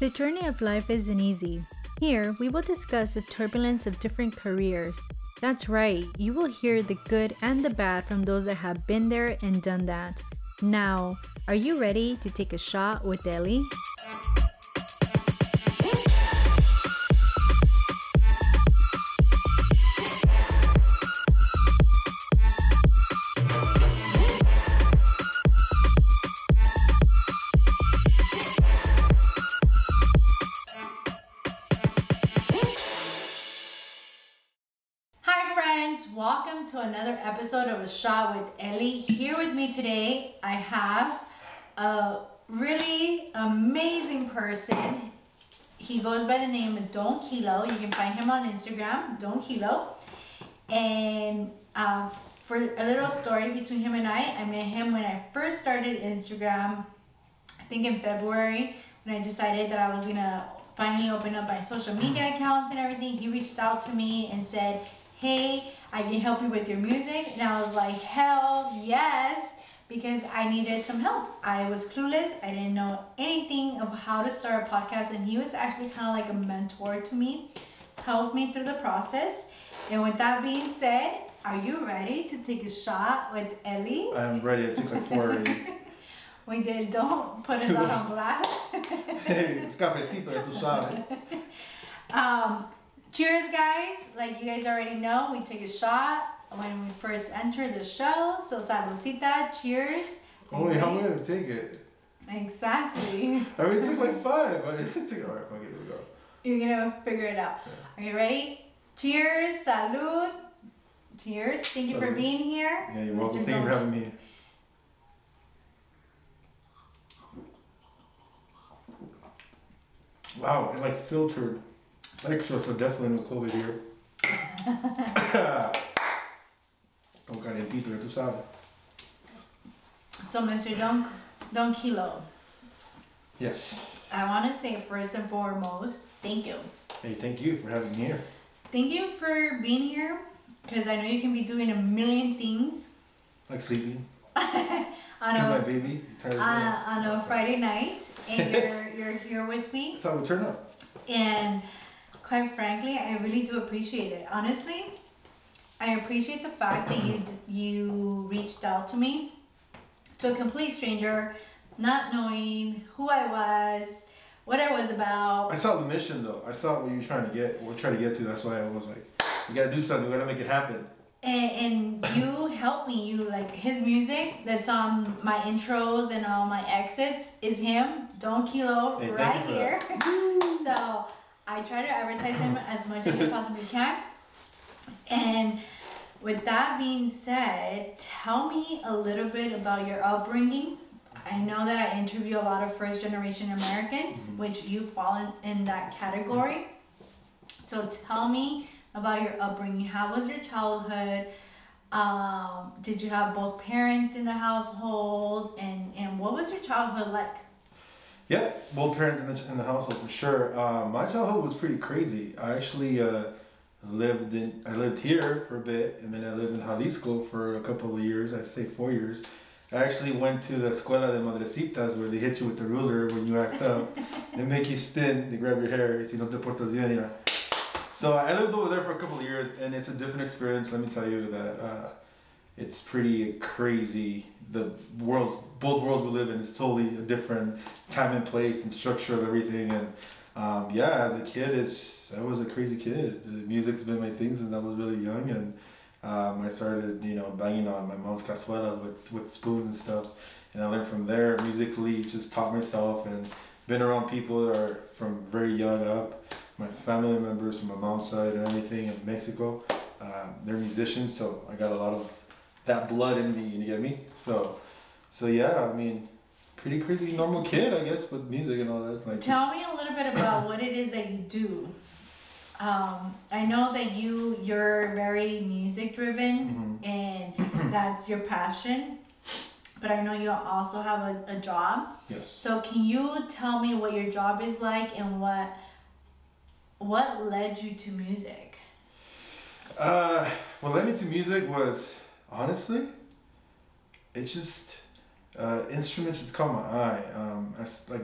The journey of life isn't easy. Here, we will discuss the turbulence of different careers. That's right, you will hear the good and the bad from those that have been there and done that. Now, are you ready to take a shot with Ellie? Another episode of A Shot with Ellie. Here with me today, I have a really amazing person. He goes by the name of Don Khilo. You can find him on Instagram, Don Khilo. And um, for a little story between him and I, I met him when I first started Instagram, I think in February, when I decided that I was gonna finally open up my social media accounts and everything. He reached out to me and said, Hey, I can help you with your music. And I was like, Hell yes, because I needed some help. I was clueless, I didn't know anything of how to start a podcast, and he was actually kind of like a mentor to me, helped me through the process. And with that being said, are you ready to take a shot with Ellie? I'm ready. I took like four already. We did. Don't put us out on blast. hey, it's cafecito, tú sabes. um, cheers, guys. Like you guys already know, we take a shot when we first enter the show. So, saludcita. Cheers. Oh, wait, how am I gonna take it? Exactly. I already took like five. I didn't take fuck it, here we go. You're gonna figure it out. Are you ready? Cheers. Salud. Cheers. Thank you for being here. Yeah, you're welcome. Mr. Thank you for having me. Wow, it like filtered extra, so definitely no COVID here. Con calientito, ya tú sabes. So, Mr. Don, Don Khilo, Yes. I want to say first and foremost, thank you. Hey, thank you for having me here. Thank you for being here because I know you can be doing a million things Like sleeping. on Kill my a, baby. Uh, on a Friday night and you're, you're here with me. We turn up. And quite frankly, I really do appreciate it. Honestly, I appreciate the fact that you you reached out to me, to a complete stranger, not knowing who I was, what I was about. I saw the mission though. I saw what you were trying to get. What We're trying to get to. That's why I was like, we gotta do something. We gotta make it happen. and, and you helped me you like his music that's on my intros and all my exits is him don khilo Hey, right here so i try to advertise him as much as i possibly can and with that being said tell me a little bit about your upbringing i know that i interview a lot of first generation americans Mm-hmm. which you fall in, in that category so tell me about your upbringing. How was your childhood? Um, did you have both parents in the household? And, and what was your childhood like? Yeah, both parents in the, in the household for sure. Um, my childhood was pretty crazy. I actually uh, lived in I lived here for a bit, and then I lived in Jalisco for a couple of years. I say four years. I actually went to the Escuela de Madrecitas where they hit you with the ruler when you act up. they make you spin. They grab your hair. If you no te portas bien. So I lived over there for a couple of years, and it's a different experience. Let me tell you that uh, it's pretty crazy. The worlds, both worlds we live in, is totally a different time and place and structure of everything. And um, yeah, as a kid, it's I was a crazy kid. Music's been my thing since I was really young, and um, I started, you know, banging on my mom's cazuelas with with spoons and stuff. And I learned from there musically. Just taught myself and been around people that are from very young up. My family members from my mom's side and everything in Mexico, uh, they're musicians, so I got a lot of that blood in me. You get me? So, so yeah, I mean, pretty crazy normal kid, I guess, with music and all that. Like, Tell me a little bit about what it is that you do. Um, I know that you you're very music driven Mhm. and that's your passion. But I know you also have a, a job. yes. So can you tell me what your job is like and what what led you to music? Uh, what led me to music was honestly, it just uh, instruments just caught my eye. Um, I like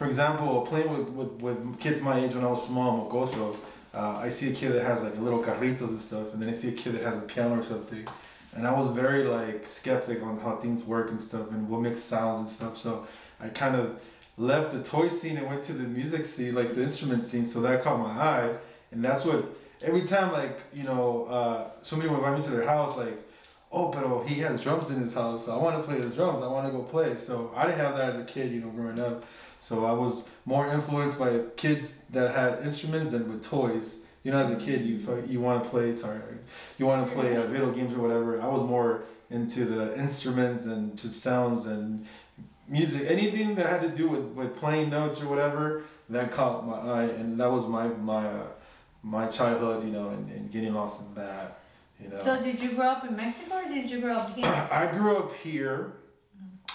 for example, playing with, with, with kids my age when I was small, mocoso, uh, I see a kid that has like little carritos and stuff, and then I see a kid that has a piano or something. And I was very like skeptic on how things work and stuff and what makes sounds and stuff. So I kind of left the toy scene and went to the music scene, like the instrument scene. So that caught my eye, and that's what every time like you know uh, somebody would invite me to their house, like oh, but oh, he has drums in his house. So I want to play his drums. I want to go play. So I didn't have that as a kid, you know, growing up. So I was more influenced by kids that had instruments and with toys. You know, as a kid, you you want to play. Sorry, you want to play uh, video games or whatever. I was more into the instruments and to sounds and music. Anything that had to do with, with playing notes or whatever that caught my eye, and that was my my uh, my childhood. You know, and, and getting lost in that. You know. So did you grow up in Mexico or did you grow up here? I grew up here,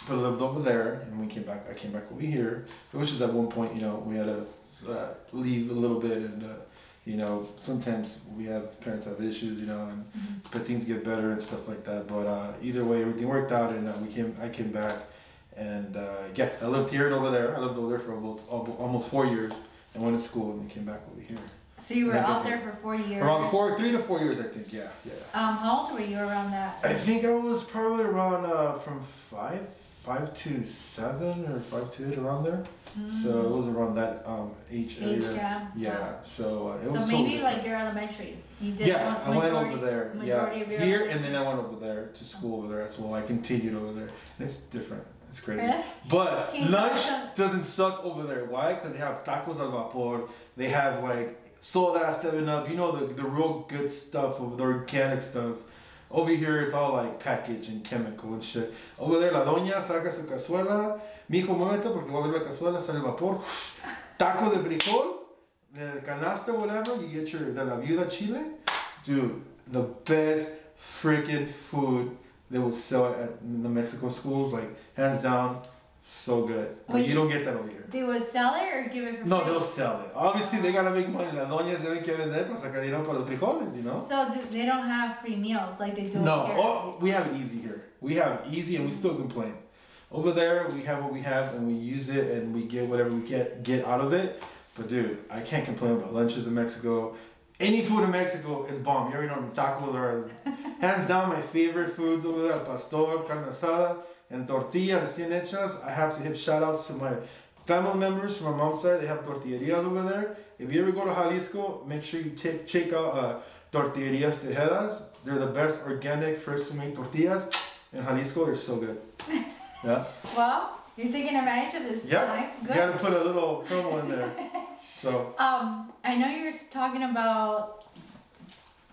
but lived over there, and we came back. I came back over here, which is at one point, you know, we had to uh, leave a little bit, and uh, you know, sometimes we have parents have issues, you know, and Mhm. but things get better and stuff like that. But uh, either way, everything worked out, and uh, we came. I came back, and uh, yeah, I lived here and over there. I lived over there for almost, almost four years, and went to school, and then came back over here. So you were out there for four years. Around four, three to four years, I think. Yeah, yeah. Um, how old were you around that? I think I was probably around uh, from five, five to seven or five to eight around there. So it was around that um, age Mm. Age, area. yeah. Yeah. So uh, it was So totally maybe like your elementary. You did Yeah, I went majority- over there. majority Yeah, of your here elementary. and then I went over there to school over there as well. I continued over there. And it's different. It's crazy. Really? But lunch doesn't suck over there. Why? Because they have tacos al vapor. They have like soda, seven up. You know the the real good stuff, the organic stuff. Over here, it's all like packaged and chemical and shit. Over there, la doña saca su cazuela. Mijo, muévete porque va a ver la cazuela, sale vapor. Tacos de frijol, de canasta, whatever. You get your de la viuda chile. Dude, the best freaking food they will sell at the Mexico schools. Like hands down, so good. But Wait. you don't get that over here. They will sell it or give it for free? No, free? they'll sell it. Obviously, they gotta make money. Las doñas deben que vender para sacar dinero para los frijoles, you know? So do, they don't have free meals like they do No, here. oh, we have it easy here. We have it easy and we still complain. Over there, we have what we have and we use it and we get whatever we get get out of it. But dude, I can't complain about lunches in Mexico. Any food in Mexico is bomb. You already know tacos are hands down my favorite foods over there. Pastor, carne asada, and tortilla recién hechas. I have to give shout outs to my family members from my mom's side. They have tortillerias over there. If you ever go to Jalisco, make sure you take check out uh, Tortillerias Tejedas. They're the best organic, fresh to make tortillas in Jalisco. They're so good. Yeah. Well, you're taking advantage of this Yeah. time. You gotta put a little promo in there. So Um, I know you're talking about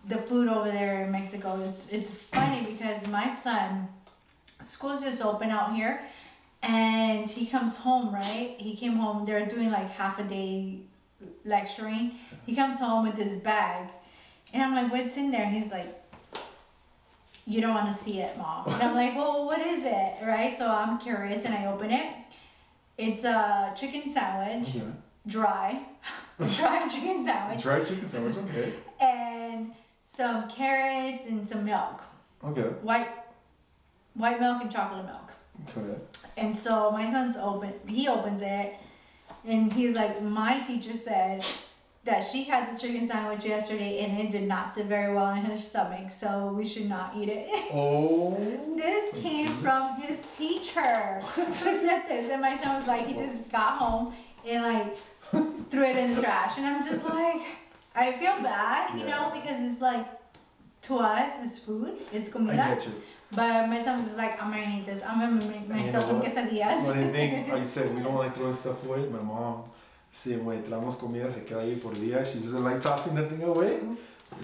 the food over there in Mexico. It's it's funny because my son, school's just open out here, and he comes home. Right, he came home. They're doing like half a day lecturing. He comes home with this bag, and I'm like, "What's in there?" He's like. You don't want to see it, mom. And I'm like, well, what is it, right? So I'm curious, and I open it. It's a chicken sandwich, okay. dry, dry chicken sandwich, dry chicken sandwich. Okay. and some carrots and some milk, Okay. white, white milk and chocolate milk. And so my son's open, he opens it, and he's like, my teacher said that she had the chicken sandwich yesterday and it did not sit very well in his stomach, so we should not eat it. Oh. This came from his teacher who said this, and my son was like, he just got home and like threw it in the trash, and I'm just like, I feel bad, you know, because it's like, to us, it's food, it's I comida, get you. But my son was like, I'm gonna eat this, I'm gonna make myself some quesadillas. What do you think? Like you said, we don't like throwing stuff away. My mom, same way, traemos comida, se queda ahí por día. She doesn't like tossing nothing away.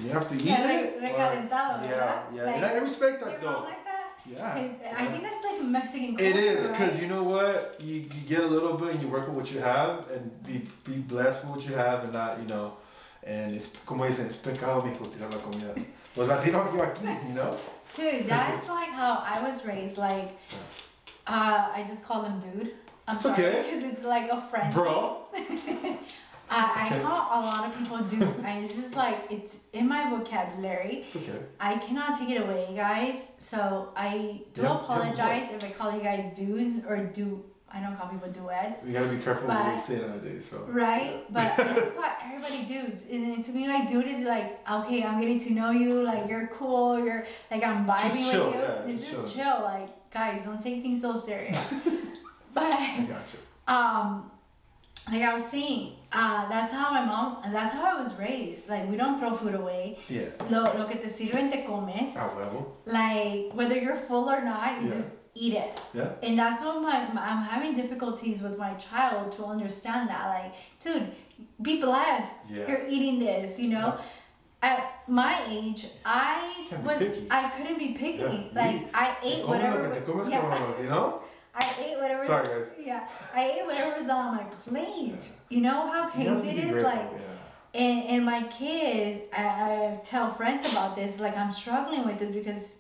You have to eat Yeah, it. re- or- yeah, yeah. Like, and I respect that though. like that? Yeah. I think that's like a Mexican culture, It is, because right? you know what? You, you get a little bit and you work with what you have and be, be blessed with what you have and not, you know. And it's, como dicen, es pecado, mijo, tirar la comida. Pues la tiro yo aquí, you know? Dude, that's like how I was raised. Like, uh, I just call him dude. I'm It's sorry okay. because it's like a friend. Bro. I, I call a lot of people dude. and it's just like it's in my vocabulary. It's okay. I cannot take it away, guys. So I do yeah, apologize if I call you guys dudes or do I don't call people duets. We gotta be careful what we But- say nowadays. So Right, but that's what everybody dudes. And to me, like, dude is like, okay, I'm getting to know you. Like, you're cool. You're like, I'm vibing Just chill, with you. yeah, it's just just chill. chill. Like, guys, don't take things so serious. but I got you. um, like I was saying, uh, that's how my mom. That's how I was raised. Like, we don't throw food away. Yeah. Lo, lo que te sirven te comes. Ah, huevo. Like, whether you're full or not, you Yeah. just eat it. Yeah. And that's what my, my I'm having difficulties with my child to understand that. Like, dude, be blessed. Yeah. You're eating this, you know. At my age, I was. I couldn't be picky. Yeah, Like we- I ate whatever. comes yeah, you know? I ate whatever. Sorry, guys. Yeah, I ate whatever was on my plate. You know how crazy it is. grateful, Like, yeah. and and my kid, I, I tell friends about this. Like I'm struggling with this because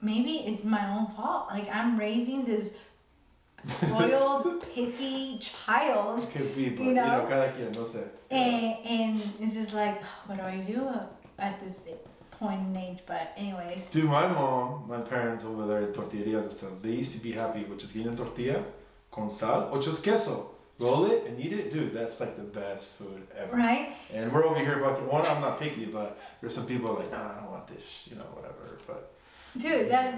maybe it's my own fault. Like I'm raising this spoiled, picky child, Could be, but You you know, know? cada quien, no sé. and and it's just like, what do I do at this point in age? But anyways, Dude, my mom, my parents over there at tortillerías and stuff, they used to be happy with just eating a tortilla con sal or just queso. Roll it and eat it, dude. That's like the best food ever. right? And we're over here fucking. One, I'm not picky, but there's some people like, nah, I don't want this, you know, whatever. But Dude, that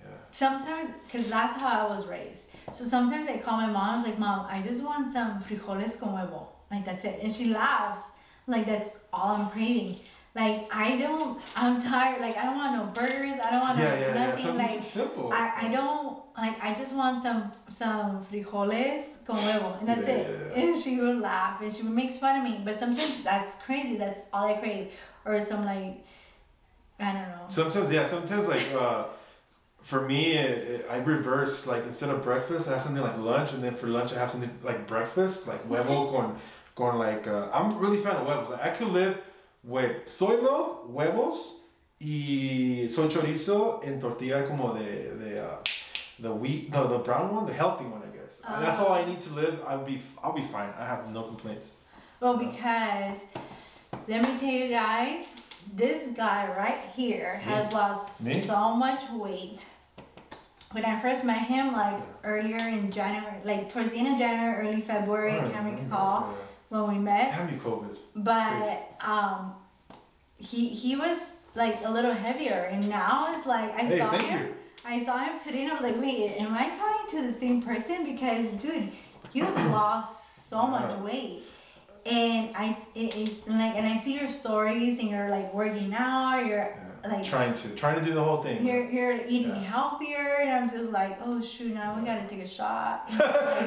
yeah, sometimes because that's how I was raised. So sometimes I call my mom. I was like, Mom, I just want some frijoles con huevo. Like that's it, and she laughs. Like that's all I'm craving. Like I don't. I'm tired. Like I don't want no burgers. I don't want yeah, no yeah, yeah. nothing. Something like simple. I, I don't like. I just want some some frijoles con huevo, and that's Yeah, it. yeah, yeah. And she would laugh, and she would make fun of me. But sometimes that's crazy. That's all I crave, or some like. I don't know. Sometimes, yeah, sometimes like uh, for me, it, it, I reverse like instead of breakfast, I have something like lunch, and then for lunch I have something like breakfast, like huevo con, con like uh, I'm really fan of huevos. Like, I could live with soy milk, huevos, y soy chorizo en tortilla como de de uh, the wheat, no, the brown one, the healthy one, I guess. That's all I need to live. I'll be I'll be fine. I have no complaints. Well, because let me tell you guys, this guy right here has lost Me? so much weight. When I first met him, like earlier in January, like towards the end of January, early February, I can't recall when we met. You, COVID. But um, he he was like a little heavier, and now it's like I Hey, saw him. you. I saw him today, and I was like, wait, am I talking to the same person? Because dude, you have lost so much weight. And I it, it, like and I see your stories and you're like working out, you're Yeah. like trying to trying to do the whole thing. you're you're eating Yeah. healthier and I'm just like, oh shoot, now we gotta take a shot.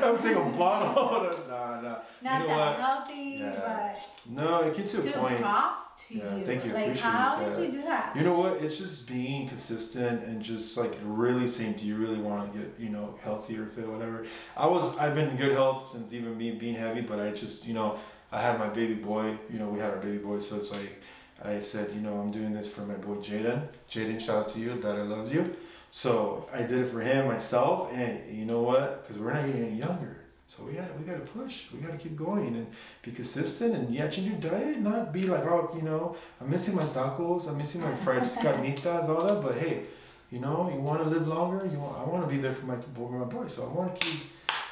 I'm taking a bottle. nah, nah. Not you know that what? healthy, Yeah. No, it gets to a dude, point. props to you. thank you, Like appreciate how that. did you do that? You know what? It's just being consistent and just like really saying, do you really want to get you know healthier, fit, whatever. I was I've been in good health since even me being heavy, but I just you know I had my baby boy. You know we had our baby boy, so it's like I said, you know I'm doing this for my boy Jaden. Jaden, shout out to you, that I loves you. So I did it for him, myself, and you know what? Because we're not getting any younger. So we got to we got to push. We got to keep going and be consistent and yeah, change your diet. Not be like oh you know I'm missing my tacos. I'm missing my fried carnitas, all that. But hey, you know you want to live longer. You want I want to be there for my boy, my boy. So I want to keep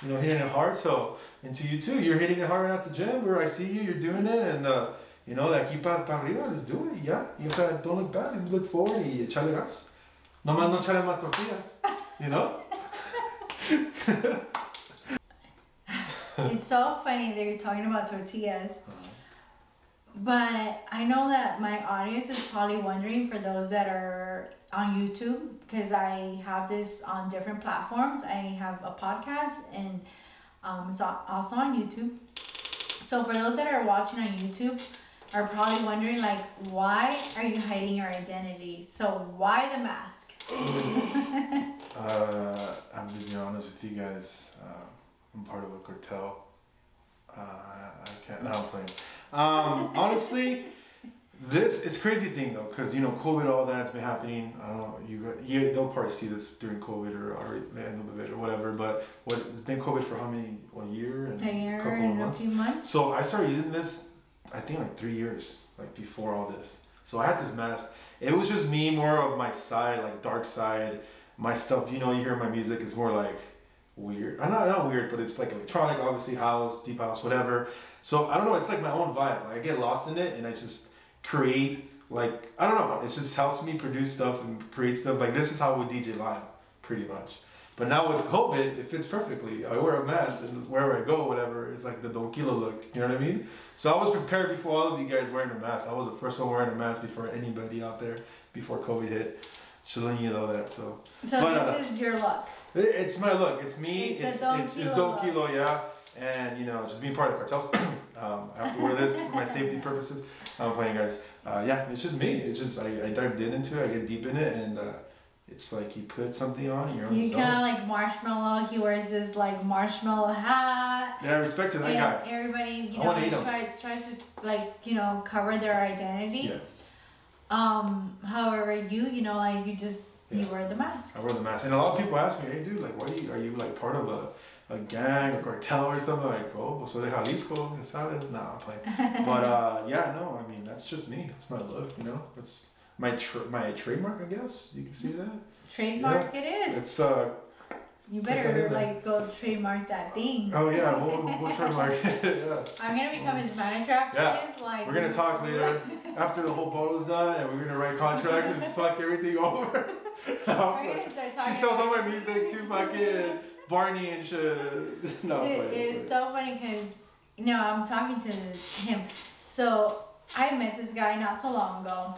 you know hitting it hard. So and to you too, you're hitting it hard at the gym. Where I see you, you're doing it and. uh you know, de keep up, arriba, let's do it, yeah. You know, don't look back, let's look forward y echarle gas. No más no echarle más tortillas, you know? it's so funny that you're talking about tortillas. But I know that my audience is probably wondering for those that are on YouTube, because I have this on different platforms. I have a podcast and um, it's also on YouTube. So for those that are watching on YouTube, are probably wondering like, why are you hiding your identity? So why the mask? Uh, I'm to be honest with you guys. Uh, I'm part of a cartel. Uh, I, can't. No, I'm playing. Um, honestly, this is crazy thing though, because you know COVID, all that's been happening. I don't know. You got- you they'll probably see this during COVID or already the end of it or whatever. But what it's been COVID for how many? One year and A year couple of and a months. few months. So I started using this, I think like three years, like before all this. So I had this mask. It was just me, more of my side, like dark side. My stuff, you know, you hear my music is more like weird. I'm not not weird, but it's like electronic, obviously house, deep house, whatever. So I don't know. It's like my own vibe. Like I get lost in it, and I just create. Like I don't know. It just helps me produce stuff and create stuff. Like this is how we DJ live, pretty much. But now with COVID, it fits perfectly. I wear a mask, and wherever I go, whatever, it's like the Don Khilo look. You know what I mean? So I was prepared before all of you guys wearing a mask. I was the first one wearing a mask before anybody out there before COVID hit. Let you know that. So So But, uh, this is your look. It- it's my look. It's me. It's It's Don it's, it's Don. Kilo, yeah. And you know, just being part of the cartels. um, I have to wear this for my safety purposes. I'm playing, guys. Uh, yeah, it's just me. It's just I, I dived in into it. I get deep in it, and uh, it's like you put something on, and you're on You kind of like Marshmello. He wears this like marshmallow hat. Yeah, I respect to that and guy. everybody, you I know, wanna eat 'em. tries tries to like you know cover their identity. Yeah. Um, however, you you know like you just you wear the mask. I wear the mask, and a lot of people ask me, "Hey, dude, like, why do you, are you like part of a, a gang or cartel or something?" Like, oh, so de Jalisco, ¿sabes? Nah, I'm playing. But uh, yeah, no, I mean that's just me. That's my look, you know. It's my tr- my trademark, I guess. You can see that. Trademark it is. It's uh, You better like go trademark that thing. oh yeah, we'll, we'll trademark it. yeah. I'm gonna become his manager after Yeah. this. Like We're gonna talk later after the whole bottle's done, and we're gonna write contracts and fuck everything over. We're gonna start talking. she sells all my music to fucking Barney and shit. no, Dude, it was so funny because you know I'm talking to him. So I met this guy not so long ago,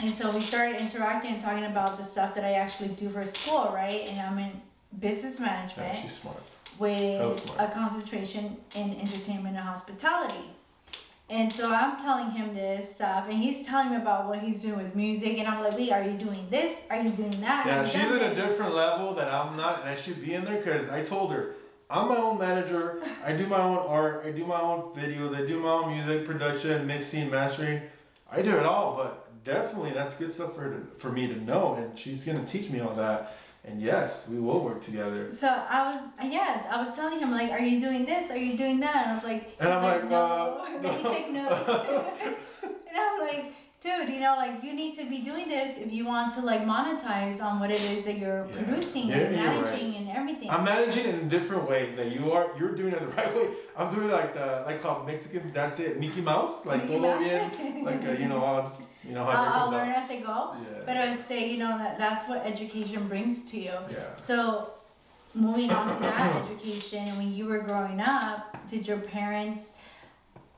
and so we started interacting and talking about the stuff that I actually do for school, right? And I'm in business Yeah, management she's smart. with smart. a concentration in entertainment and hospitality. And so I'm telling him this stuff, and he's telling me about what he's doing with music, and I'm like, wait, are you doing this? Are you doing that? Yeah, she's at a different level that I'm not, and I should be in there because I told her I'm my own manager. I do my own art. I do my own videos. I do my own music production, mixing, mastering. I do it all, but definitely that's good stuff for for me to know, and she's gonna teach me all that. And yes, we will work together. So I was yes, I was telling him like, are you doing this? Are you doing that? And I was like, And I'm like, no. And no. take notes. and I'm like, dude, you know, like you need to be doing this if you want to like monetize on what it is that you're Yeah. producing Yeah, and you're right. managing and everything. I'm managing it in a different way that you are. You're doing it the right way. I'm doing like the like called Mexican. That's it, Mickey Mouse, like Mickey todo Mouse. bien, like uh, you know, you know how I'll, I'll learn as I go. Yeah. But I would say, you know, that that's what education brings to you. yeah. So, moving on to that education, and when you were growing up, did your parents?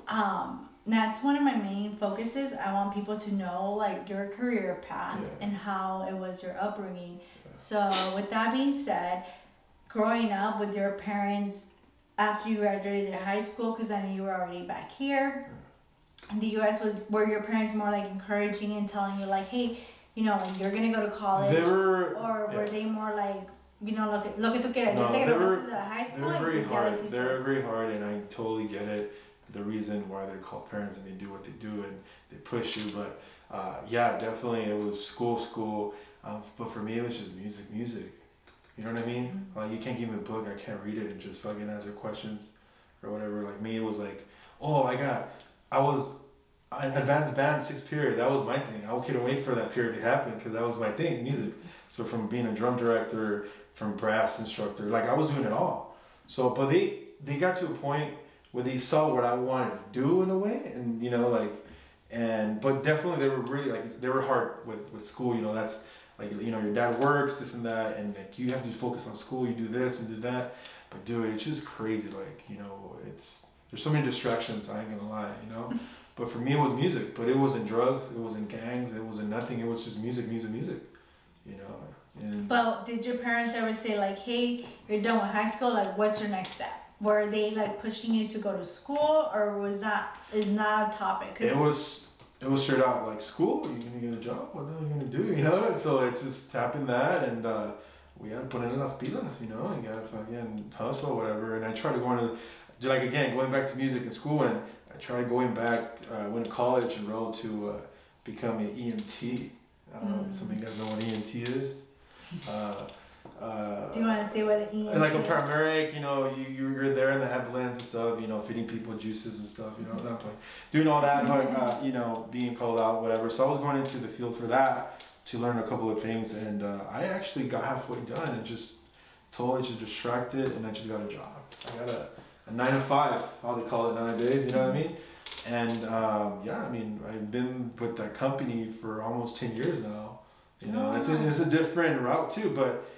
Um, that's one of my main focuses. I want people to know like your career path Yeah. and how it was your upbringing. So, with that being said, growing up with your parents after you graduated high school, because I know you were already back here. In the U.S., was were your parents more like encouraging and telling you like, hey, you know, like you're gonna go to college, They were. or yeah. were they more like, you know, lo que, lo que tú No, yo te they graduaste were- de high They school were y very hard. They're very hard, and I totally get it. The reason why they're called parents and they do what they do and they push you. But uh, yeah, definitely it was school, school. Um, but for me, it was just music, music. You know what I mean? Mm-hmm. Like you can't give me a book, I can't read it and just fucking answer questions or whatever. Like me, it was like, oh, I got, I was an advanced band sixth period. That was my thing. I couldn't wait for that period to happen because that was my thing, music. So from being a drum director, from brass instructor, like I was doing it all. So, but they they got to a point where they saw what I wanted to do in a way, and you know, like, and but definitely they were really like they were hard with with school. You know, that's like you know your dad works this and that, and like you have to focus on school. You do this and do that, but dude, it's just crazy. Like you know, it's there's so many distractions. I ain't gonna lie, you know. But for me, it was music. But it wasn't drugs. It wasn't gangs. It wasn't nothing. It was just music, music, music. You know. And But did your parents ever say like, hey, you're done with high school, like what's your next step? Were they like pushing you to go to school or was that not a topic? it was it was straight out like school. You're gonna get a job. What the hell are you gonna do? You know. And so it just happened that, and uh, we had to put in las pilas. You know. You gotta fucking hustle, whatever. And I tried to go into like again going back to music in school, and I tried going back. Uh, I went to college, and enrolled to uh, become an EMT. I don't know if some of you guys know what EMT is. Uh, uh, Do you want to say what means? and like a paramedic, you know, you you're there in the ambulance and stuff, you know, feeding people juices and stuff, you know, not playing, doing all that, but uh, you know, being called out, whatever. So I was going into the field for that to learn a couple of things, and uh, I actually got halfway done and just totally just distracted, and I just got a job. I got a nine to five, how they call it nowadays. You know what I mean? And um, yeah, I mean, I've been with that company for almost ten years now. You know, it's a, it's a different route too, but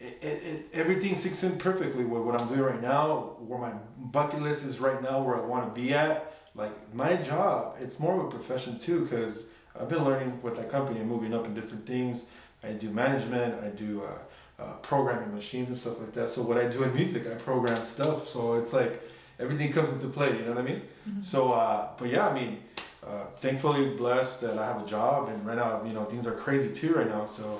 it, it, it everything sinks in perfectly with what I'm doing right now, where my bucket list is right now, where I want to be at. Like my job, it's more of a profession too, because I've been learning with that company and moving up in different things. I do management, I do uh, uh, programming machines and stuff like that. So what I do in music, I program stuff. So it's like everything comes into play. You know what I mean? Mm-hmm. So, uh, but yeah, I mean, uh, thankfully blessed that I have a job, and right now, you know, things are crazy too right now. So,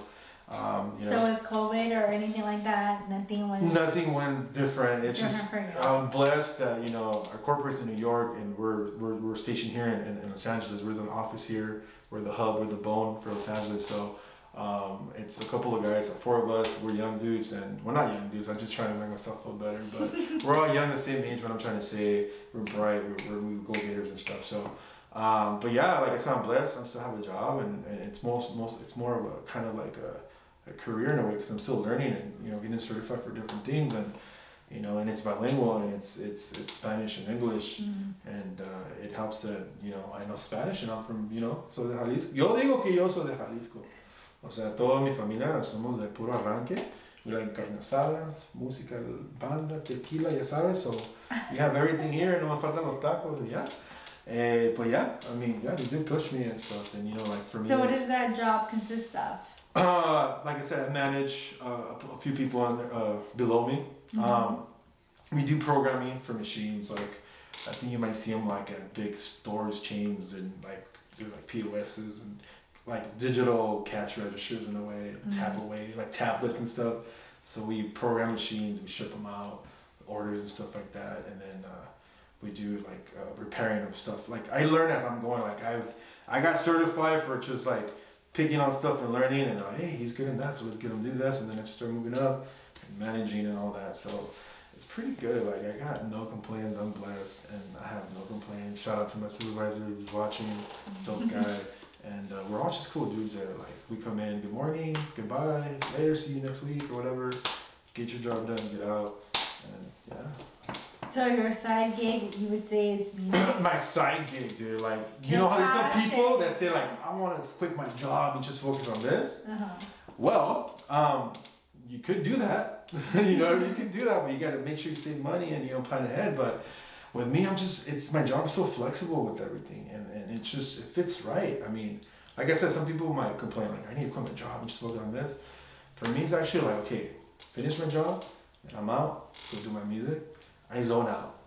um, you know, So with COVID or anything like that, nothing was. nothing went different. It's Different just. I'm blessed that you know our corporate's in New York, and we're we're, we're stationed here in, in, in Los Angeles. We're the office here. We're the hub. We're the bone for Los Angeles. So. Um, it's a couple of guys, four of us. We're young dudes, and we're not young dudes. I'm just trying to make myself feel better. But we're all young, the same age. What I'm trying to say, we're bright. We're, we're, we go gators and stuff. So, um, but yeah, like I said, I'm blessed. I'm still have a job, and, and it's most most it's more of a kind of like a, a career in a way because I'm still learning and you know getting certified for different things and you know and it's bilingual and it's it's it's Spanish and English Mm. and uh, it helps that you know I know Spanish and I'm from you know so de Jalisco. Yo digo que yo soy de Jalisco. O sea, toda mi familia somos de puro arranque. Like carne asadas, música, banda, tequila, ya sabes. So we have everything here. No me faltan los tacos. and Yeah. Eh, but yeah, I mean, yeah, they did push me and stuff. And you know, like for me. So what does that job consist of? uh, like I said, I manage uh, a, few people on uh, below me. Mm-hmm. Um, we do programming for machines. Like I think you might see them like at big stores, chains, and like do like POSs and like digital cash registers in a way, tap away, like tablets and stuff. So we program machines, we ship them out, orders and stuff like that, and then uh, we do like uh, repairing of stuff. Like I learn as I'm going. Like I've I got certified for just like picking on stuff and learning, and they're like, hey, he's good in that, so let's get him to do this, and then I just start moving up and managing and all that. So it's pretty good. Like I got no complaints. I'm blessed, and I have no complaints. Shout out to my supervisor who's watching, dope guy. And uh, we're all just cool dudes there. Like we come in, good morning, goodbye, later, see you next week or whatever. Get your job done, get out, and yeah. So your side gig, you would say, is music. my side gig, dude. Like you Your know how there's some people that say like I want to quit my job and just focus on this. Uh-huh. Well, um, you could do that. you know, you could do that, but you got to make sure you save money and you know plan ahead. But with me, I'm just it's my job is so flexible with everything, and and it just it fits right. I mean, like I said, some people might complain like I need to quit my job and just focus on this. For me, it's actually like okay, finish my job, and I'm out, go do my music. I zone out.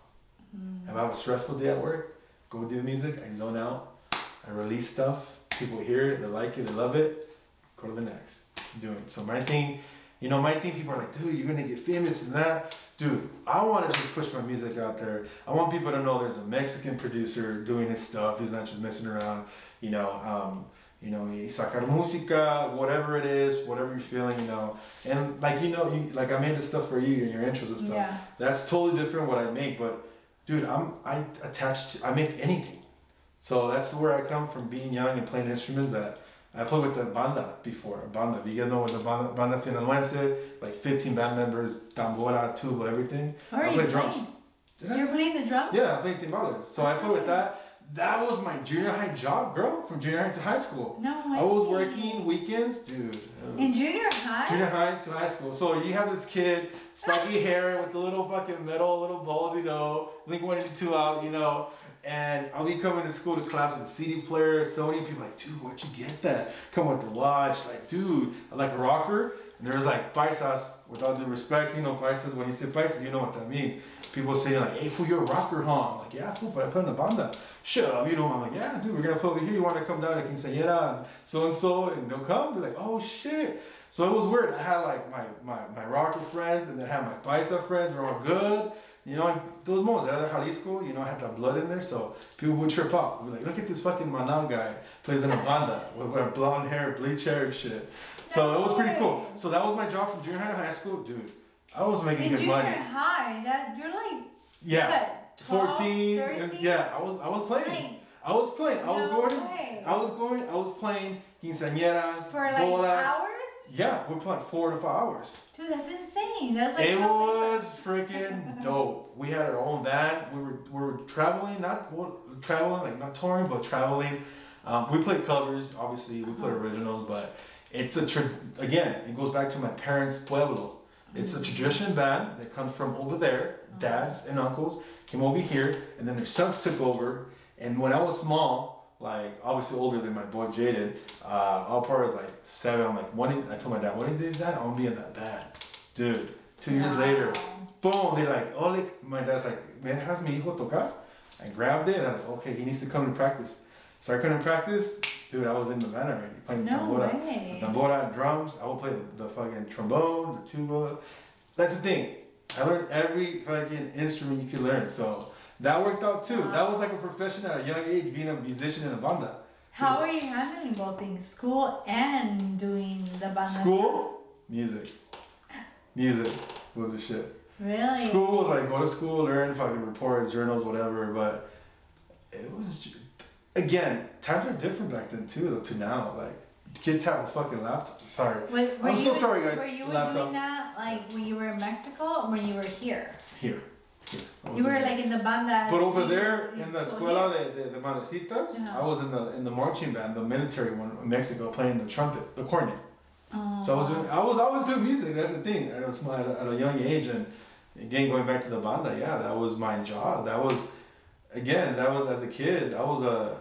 Mm. If I have a stressful day at work, go do the music. I zone out. I release stuff. People hear it, they like it, they love it. Go to the next. Keep doing it. So my thing, you know, my thing. People are like, dude, you're gonna get famous and that. Dude, I want to just push my music out there. I want people to know there's a Mexican producer doing his stuff. He's not just messing around. You know, um, you know, sacar música, whatever it is, whatever you're feeling, you know. And like you know, you, like I made this stuff for you and your intros and stuff. Yeah. That's totally different what I make, but dude, I'm I attach to I make anything. So that's where I come from being young and playing instruments that I played with the banda before. Banda. You guys know what the banda banda sinaloense, like 15 band members, tambora, tuba, everything. Where I are play you drums. Did You're playing the drums? Yeah, I played timbales. So I played with that. That was my junior high job, girl, from junior high to high school. No, I was working weekends, dude. In junior high? Junior high to high school. So you have this kid, spiky hair with the little fucking metal, little bald, you know, Blink 182 out, you know. And I'll be coming to school to class with a CD player, Sony. People like, dude, where'd you get that? Come with the watch. Like, dude, I like a rocker. And there's like paisas, without due respect, you know, paisas. When you say paisas, you know what that means. People say like, hey, fool, you're a rocker, huh? I'm like, yeah, fool, but I play in the banda. Shut up, you know. I'm like, yeah, dude, we're gonna play over here. You want to come down to Quinceañera and so and so, and they'll come. They're like, oh shit. So it was weird. I had like my, my, my rocker friends and then I had my paisa friends. We're all good. You know, those moments, out of Jalisco, you know, I had that blood in there, so people would trip out. We're like, look at this fucking Manal guy plays in a banda with, with blonde hair, bleach hair and shit. So it was pretty cool. So that was my job from junior high to high school, dude. I was making In good junior money. high, that you're like Yeah, what, 12, 14. 13? yeah, I was I was playing. Playing. I was playing. I was No going. way. I was going. I was playing quinceañeras, For like bodas. hours? Yeah, we played four to five hours. Dude, that's insane. That's like It was freaking dope. We had our own van. We were we were traveling, not well, traveling like not touring, but traveling. Um, we played covers, obviously. We played mm-hmm. originals, but it's a tra- again. It goes back to my parents' pueblo. It's a mm-hmm. tradition band that comes from over there. Mm-hmm. Dads and uncles came over here, and then their sons took over. And when I was small, like obviously older than my boy Jaden, uh, I was probably like seven. I'm like, one. day- I told my dad, one day, dad, I want to be in that band, dude. Two years Wow. later, boom, they're like, oh, like, my dad's like, me dejas mi hijo tocar? I grabbed it and I'm like, okay, he needs to come to practice. So I couldn't practice, dude, I was in the band already, playing No tambora, way. tambora, drums, I would play the, the fucking trombone, the tuba. That's the thing, I learned every fucking instrument you could learn, so that worked out too. That was like a profession at a young age, being a musician in a banda. How are you handling both things, school and doing the banda? School, music. Music was the shit. stuff? Really? School was like go to school, learn fucking reports, journals, whatever. But it was ju- again times are different back then too though, to now. Like kids have a fucking laptop. Sorry, were I'm so sorry, guys. Were you Laptop. doing that like when you were in Mexico or when you were here? here. Here. I was You were like in the banda. But over there in the escuela de, de, de Madrecitas, Yeah. I was in the in the marching band, the military one in Mexico, playing the trumpet, the cornet. Oh. So I was doing, I was I was doing music. That's the thing. I was at a, at a young age, and again going back to the banda, yeah, that was my job. That was again that was as a kid. I was a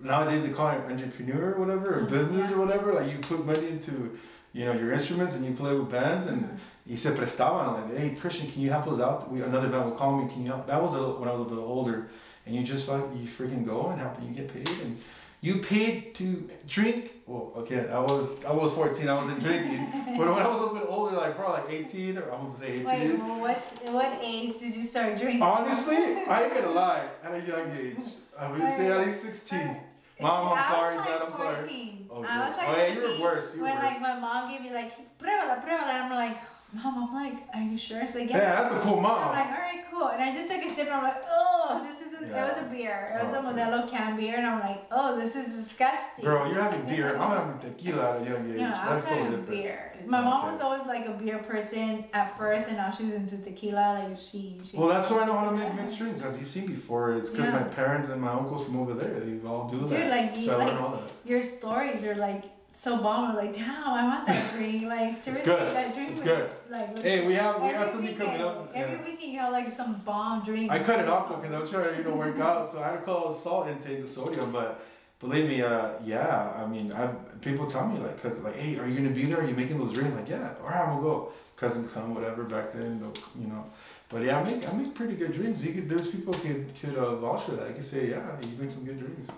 nowadays they call it entrepreneur or whatever, or Mhm, business yeah. or whatever. Like you put money into you know your instruments and you play with bands and. Y se prestaban like, hey Christian, can you help us out? We another band would call me, can you help? That was a, when I was a little bit older, and you just you freaking go and help, and you get paid, and you paid to drink. Well, okay, I was I was 14, I wasn't drinking, but when I was a little bit older, like probably like 18 or I'm gonna say 18. Wait, what what age did you start drinking? Honestly, I ain't gonna lie, at a young age, I would say at least 16. Mom, I'm sorry, Dad, I'm sorry. 14. Oh, I was like Oh, yeah, you were worse, you were when worse. like my mom gave me like pruébala, pruébala. I'm like, mom, I'm like, are you sure? She's like, Yeah, yeah. that's a cool mom. I'm like, all right, cool. And I just took a sip and I'm like, oh, this Yeah. It was a beer. It was Oh, a okay. Modelo can beer, and I'm like, oh, this is disgusting. Girl, you're having beer. I'm having tequila at a young age. No, That's totally having different. beer. My mom Okay. was always like a beer person at first, and now she's into tequila. Like she. she Well, that's why I know how to make mixed drinks, as you've seen before. It's because Yeah. my parents and my uncles from over there, they all do Dude, that. like you, so like all that. your stories are like so bomb. I'm like, damn, I want that drink. Like seriously, good. that drink It's was good. like. Hey, we have we have something coming up. Every Yeah. weekend you have like some bomb drink. I cut it off though because I'm trying to you know work out, so I had to call the salt intake, the sodium. But believe me, uh, yeah, I mean, I people tell me like, cause like, hey, are you gonna be there? Are you making those drinks? Like, yeah, all right, I'm gonna go. Cousins come, whatever. Back then, you know. But yeah, I make I make pretty good drinks. You could, there's people could could uh, vouch for that. I could say, yeah, you make some good drinks.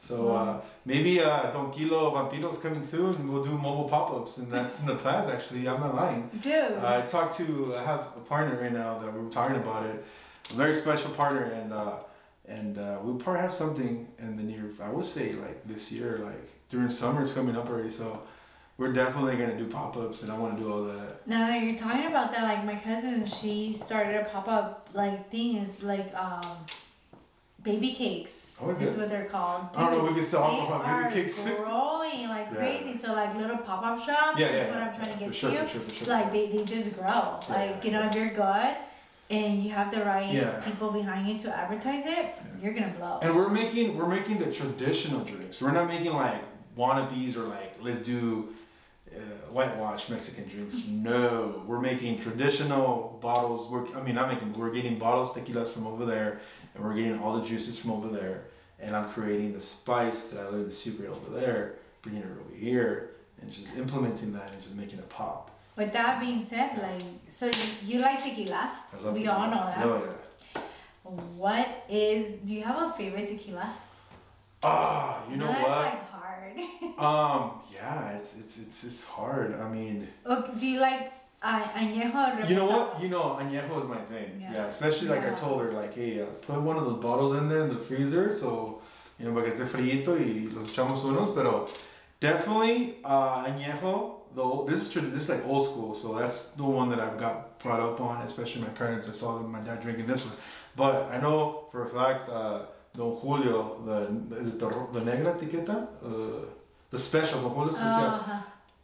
So uh, maybe uh, Don Khilo Vampiro's coming soon. We'll do mobile pop-ups, and that's in the plans. Actually, I'm not lying. Dude. I talked to I have a partner right now that we are talking about it, a very special partner, and uh, and uh, we'll probably have something in the near. I would say like this year, like during summer, it's coming up already. So we're definitely gonna do pop ups, and I want to do all that. now that you're talking about that, like my cousin, she started a pop up like thing is like um, baby cakes. Oh, is what they're called. I don't know if we can sell They alcohol are baby cakes. growing like Yeah. crazy. So like little pop up shops. Yeah, is yeah, what I'm trying to get sure, to you. for sure, sure. Like they, they just grow. Like you know if you're good and you have the right people behind you to advertise it, you're gonna blow. And we're making we're making the traditional drinks. We're not making like wannabes or like let's do uh, whitewash Mexican drinks. No, we're making traditional bottles. We're I mean not making. We're getting bottles tequilas from over there, and we're getting all the juices from over there. And I'm creating the spice that I learned the secret over there, bringing it over here, and just implementing that and just making it pop. With that being said, like so you, you like tequila. I love We tequila. all know that. Oh yeah. What is do you have a favorite tequila? Ah, you know That's what? like hard. Um, yeah, it's it's it's it's hard. I mean. okay, do you like añejo You know what? You know, añejo is my thing. Yeah. Yeah. especially like Yeah. I told her, like, hey, uh, put one of those bottles in there in the freezer, so you know, para que esté frito y los echamos unos. Pero definitely uh, añejo. The old, this is. This is like old school, so that's the one that I've got brought up on. Especially my parents. I saw them, my dad drinking this one. But I know for a fact, uh, Don Julio, the the, the negra etiqueta, uh, the special Don Julio especial. Uh-huh.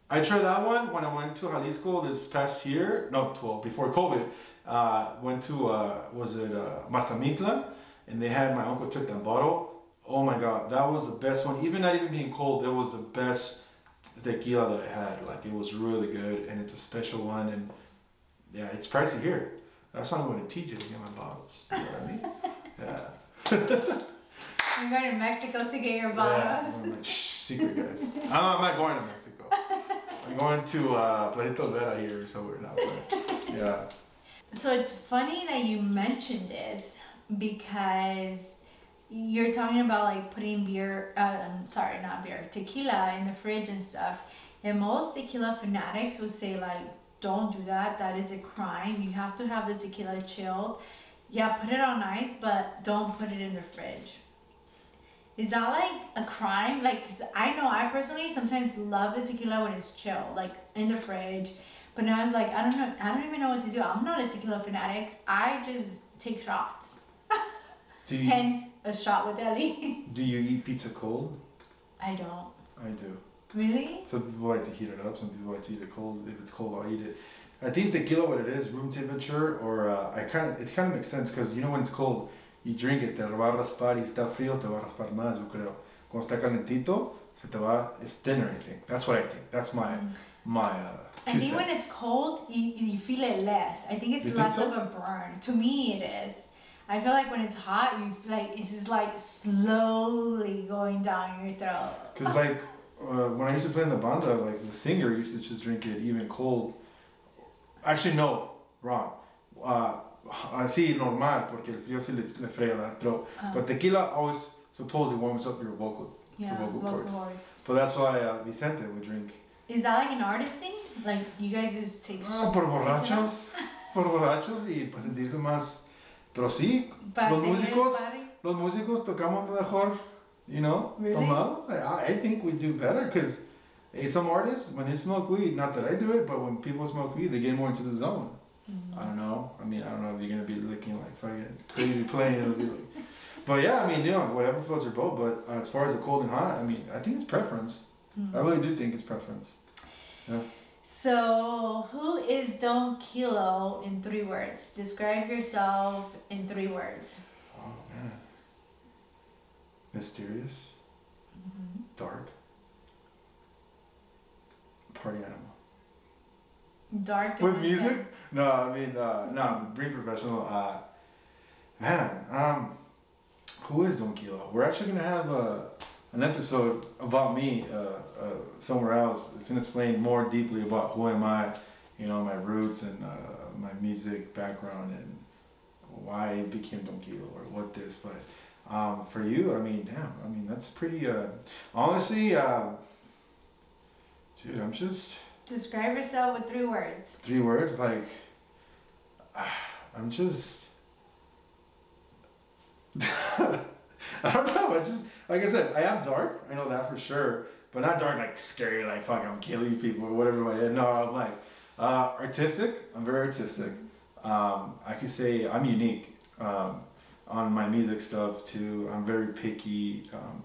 I tried that one when I went to Jalisco this past year. No, well, before COVID. Uh, went to uh, was it uh, Mazamitla, and they had my uncle took that bottle. Oh my god, that was the best one. Even not even being cold, it was the best tequila that I had. Like it was really good, and it's a special one. And yeah, it's pricey here. That's why I'm going to teach you to get my bottles. You know what I mean? Yeah. You're going to Mexico to get your Yeah, bottles. Like, shh, secret guys. I'm, I'm not going to Mexico. I'm going to uh, Planeta Olvera here or somewhere now. But, yeah. So it's funny that you mentioned this because you're talking about like putting beer, uh, um, sorry, not beer, tequila in the fridge and stuff. And most tequila fanatics would say like, don't do that. That is a crime. You have to have the tequila chilled. Yeah, put it on ice, but don't put it in the fridge. Is that like a crime? Like, 'cause I know I personally sometimes love the tequila when it's chill, like in the fridge. But now it's like I don't know. I don't even know what to do. I'm not a tequila fanatic. I just take shots. Do you, Hence a shot with Ellie. do you eat pizza cold? I don't I do. really. Some people like to heat it up. Some people like to eat it cold. If it's cold, I'll eat it. I think tequila, what it is, room temperature, or uh, I kind of it kind of makes sense because you know when it's cold, you drink it, te va a raspar y está frío, te va a raspar más, yo creo. Cuando está calentito, se te va, it's thinner, I think. That's what I think. That's my my uh, I think when it's cold, you, you feel it less. I think it's You think less so? of a burn. To me, it is. I feel like when it's hot, you feel like it's just like slowly going down your throat. Cause like uh, when I used to play in the banda, like the singer used to just drink it even cold. Actually, no, wrong. Uh, así normal porque el frío sí le, le frega la throat. Um, But tequila always supposedly warms up your vocal. yeah, vocal vocal cords. cords. But that's why uh, Vicente would drink. Is that like an artist thing? Like you guys just take. Ah, por borrachos, por borrachos y para sentirse más. Pero sí, Para Los músicos- los músicos tocamos mejor, you know, Really? tomados. I, I think we do better because hey, some artists, when they smoke weed, not that I do it, but when people smoke weed, they get more into the zone. Mm. I don't know. I mean, I don't know if you're gonna be looking like fucking crazy playing. It'll be like, but yeah, I mean, you know, whatever floats your boat. But uh, as far as the cold and hot, I mean, I think it's preference. Mm. I really do think it's preference. Yeah. So, who is Don Khilo in three words? Describe yourself in three words. Oh man, mysterious, dark, party animal. Dark. With music? intense. No, I mean, uh, no, being professional. Uh, man, um, who is Don Khilo? We're actually gonna have uh, an episode about me uh, uh, somewhere else. It's gonna explain more deeply about who am I, you know, my roots and uh, my music background and why I became Don Khilo or what this. But um, for you, I mean, damn, I mean that's pretty. Uh, honestly, uh, dude, I'm just Describe yourself with three words. three words like i'm just i don't know i just like i said i am dark i know that for sure but not dark like scary like fuck i'm killing people or whatever no i'm like uh, artistic i'm very artistic. Um, i can say i'm unique um, on my music stuff too i'm very picky um,